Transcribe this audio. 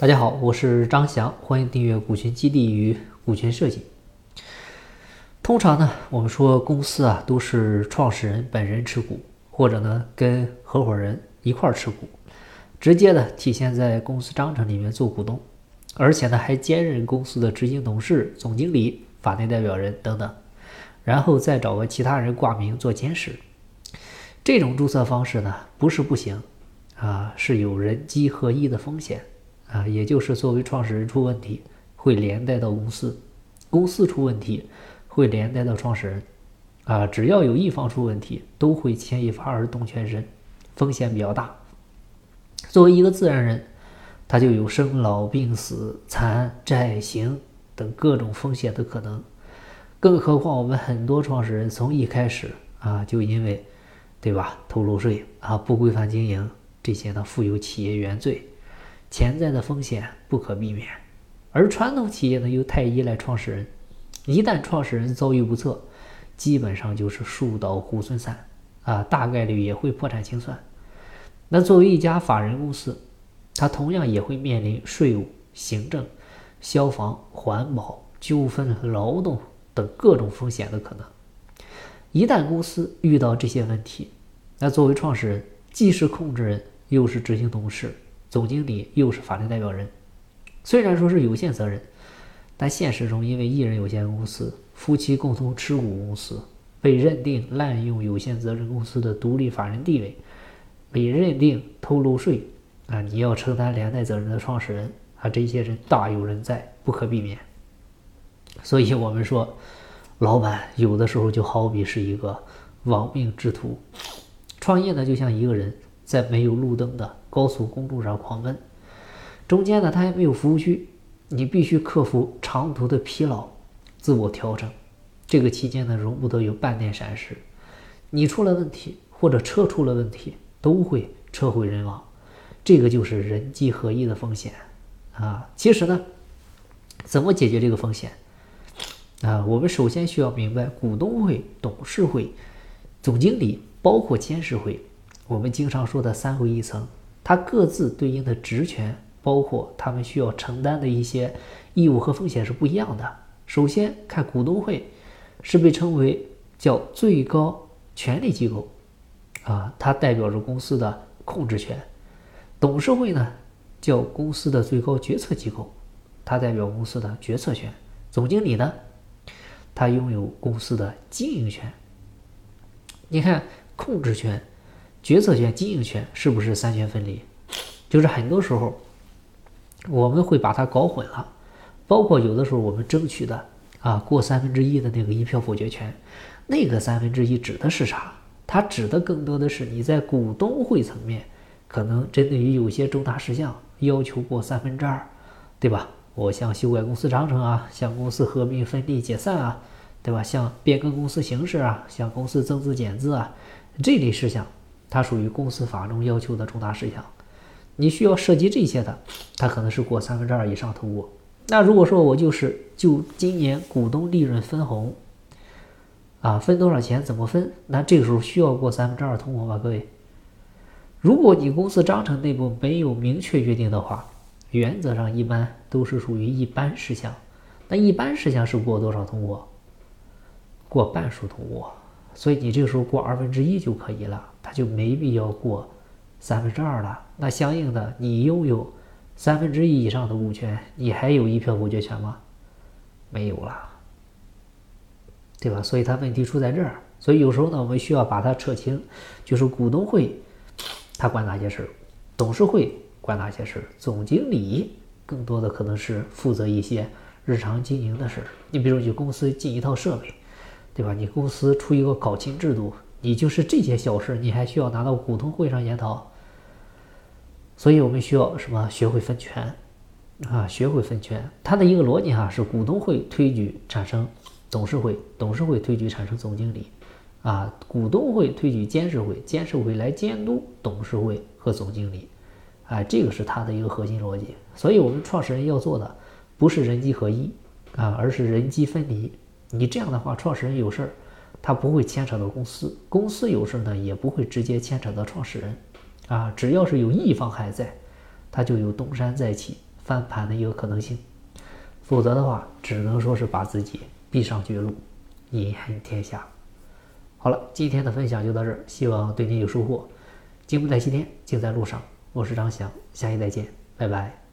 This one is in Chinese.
大家好，我是张翔，欢迎订阅股权激励与股权设计。通常呢，我们说公司啊都是创始人本人持股，或者呢跟合伙人一块儿持股，直接的体现在公司章程里面做股东，而且呢还兼任公司的执行董事、总经理、法定代表人等等，然后再找个其他人挂名做监事。这种注册方式呢不是不行啊，是有人机合一的风险。啊，也就是作为创始人出问题，会连带到公司；公司出问题，会连带到创始人。啊，只要有一方出问题，都会牵一发而动全身，风险比较大。作为一个自然人，他就有生老病死、残债刑等各种风险的可能。更何况我们很多创始人从一开始啊，就因为，对吧，偷漏税啊、不规范经营这些呢，负有企业原罪。潜在的风险不可避免，而传统企业呢又太依赖创始人，一旦创始人遭遇不测，基本上就是树倒猢狲散啊，大概率也会破产清算。那作为一家法人公司，它同样也会面临税务、行政、消防、环保、纠纷、劳动等各种风险的可能。一旦公司遇到这些问题，那作为创始人，既是控制人，又是执行董事。总经理又是法定代表人，虽然说是有限责任，但现实中因为一人有限公司、夫妻共同持股公司被认定滥用有限责任公司的独立法人地位，被认定偷漏税啊，你要承担连带责任的创始人啊，这些人大有人在，不可避免。所以我们说，老板有的时候就好比是一个亡命之徒，创业呢就像一个人。在没有路灯的高速公路上狂奔，中间呢，它还没有服务区，你必须克服长途的疲劳，自我调整。这个期间呢，容不得有半点闪失。你出了问题，或者车出了问题，都会车毁人亡。这个就是人机合一的风险啊。其实呢，怎么解决这个风险啊？我们首先需要明白，股东会、董事会、总经理，包括监事会。我们经常说的三会一层，它各自对应的职权，包括他们需要承担的一些义务和风险是不一样的。首先看股东会，是被称为叫最高权力机构，啊，它代表着公司的控制权；董事会呢，叫公司的最高决策机构，它代表公司的决策权；总经理呢，他拥有公司的经营权。你看控制权。决策权、经营权是不是三权分离？就是很多时候我们会把它搞混了。包括有的时候我们争取的啊过三分之一的那个一票否决权，那个三分之一指的是啥？它指的更多的是你在股东会层面，可能针对于有些重大事项要求过三分之二，对吧？我像修改公司章程啊，像公司合并、分立、解散啊，对吧？像变更公司形式啊，像公司增资减资啊这类事项。它属于公司法中要求的重大事项，你需要涉及这些的，它可能是过三分之二以上通过。那如果说我就是就今年股东利润分红，啊，分多少钱，怎么分？那这个时候需要过三分之二通过吗？各位，如果你公司章程内部没有明确约定的话，原则上一般都是属于一般事项。那一般事项是过多少通过？过半数通过。所以你这个时候过二分之一就可以了，他就没必要过三分之二了。那相应的，你拥有三分之一以上的股权，你还有一票否决权吗？没有了，对吧？所以它问题出在这儿。所以有时候呢，我们需要把它扯清，就是股东会他管哪些事儿，董事会管哪些事儿，总经理更多的可能是负责一些日常经营的事儿。你比如你公司进一套设备。对吧？你公司出一个考勤制度，你就是这些小事，你还需要拿到股东会上研讨。所以我们需要什么？学会分权啊，学会分权。它的一个逻辑哈是：股东会推举产生董事会，董事会推举产生总经理，啊，股东会推举监事会，监事会来监督董事会和总经理，哎，这个是它的一个核心逻辑。所以我们创始人要做的不是人机合一啊，而是人机分离。你这样的话，创始人有事儿，他不会牵扯到公司；公司有事呢，也不会直接牵扯到创始人。啊，只要是有一方还在，他就有东山再起、翻盘的一个可能性。否则的话，只能说是把自己逼上绝路，饮恨天下。好了，今天的分享就到这儿，希望对你有收获。金不在西天，静在路上。我是张翔，下期再见，拜拜。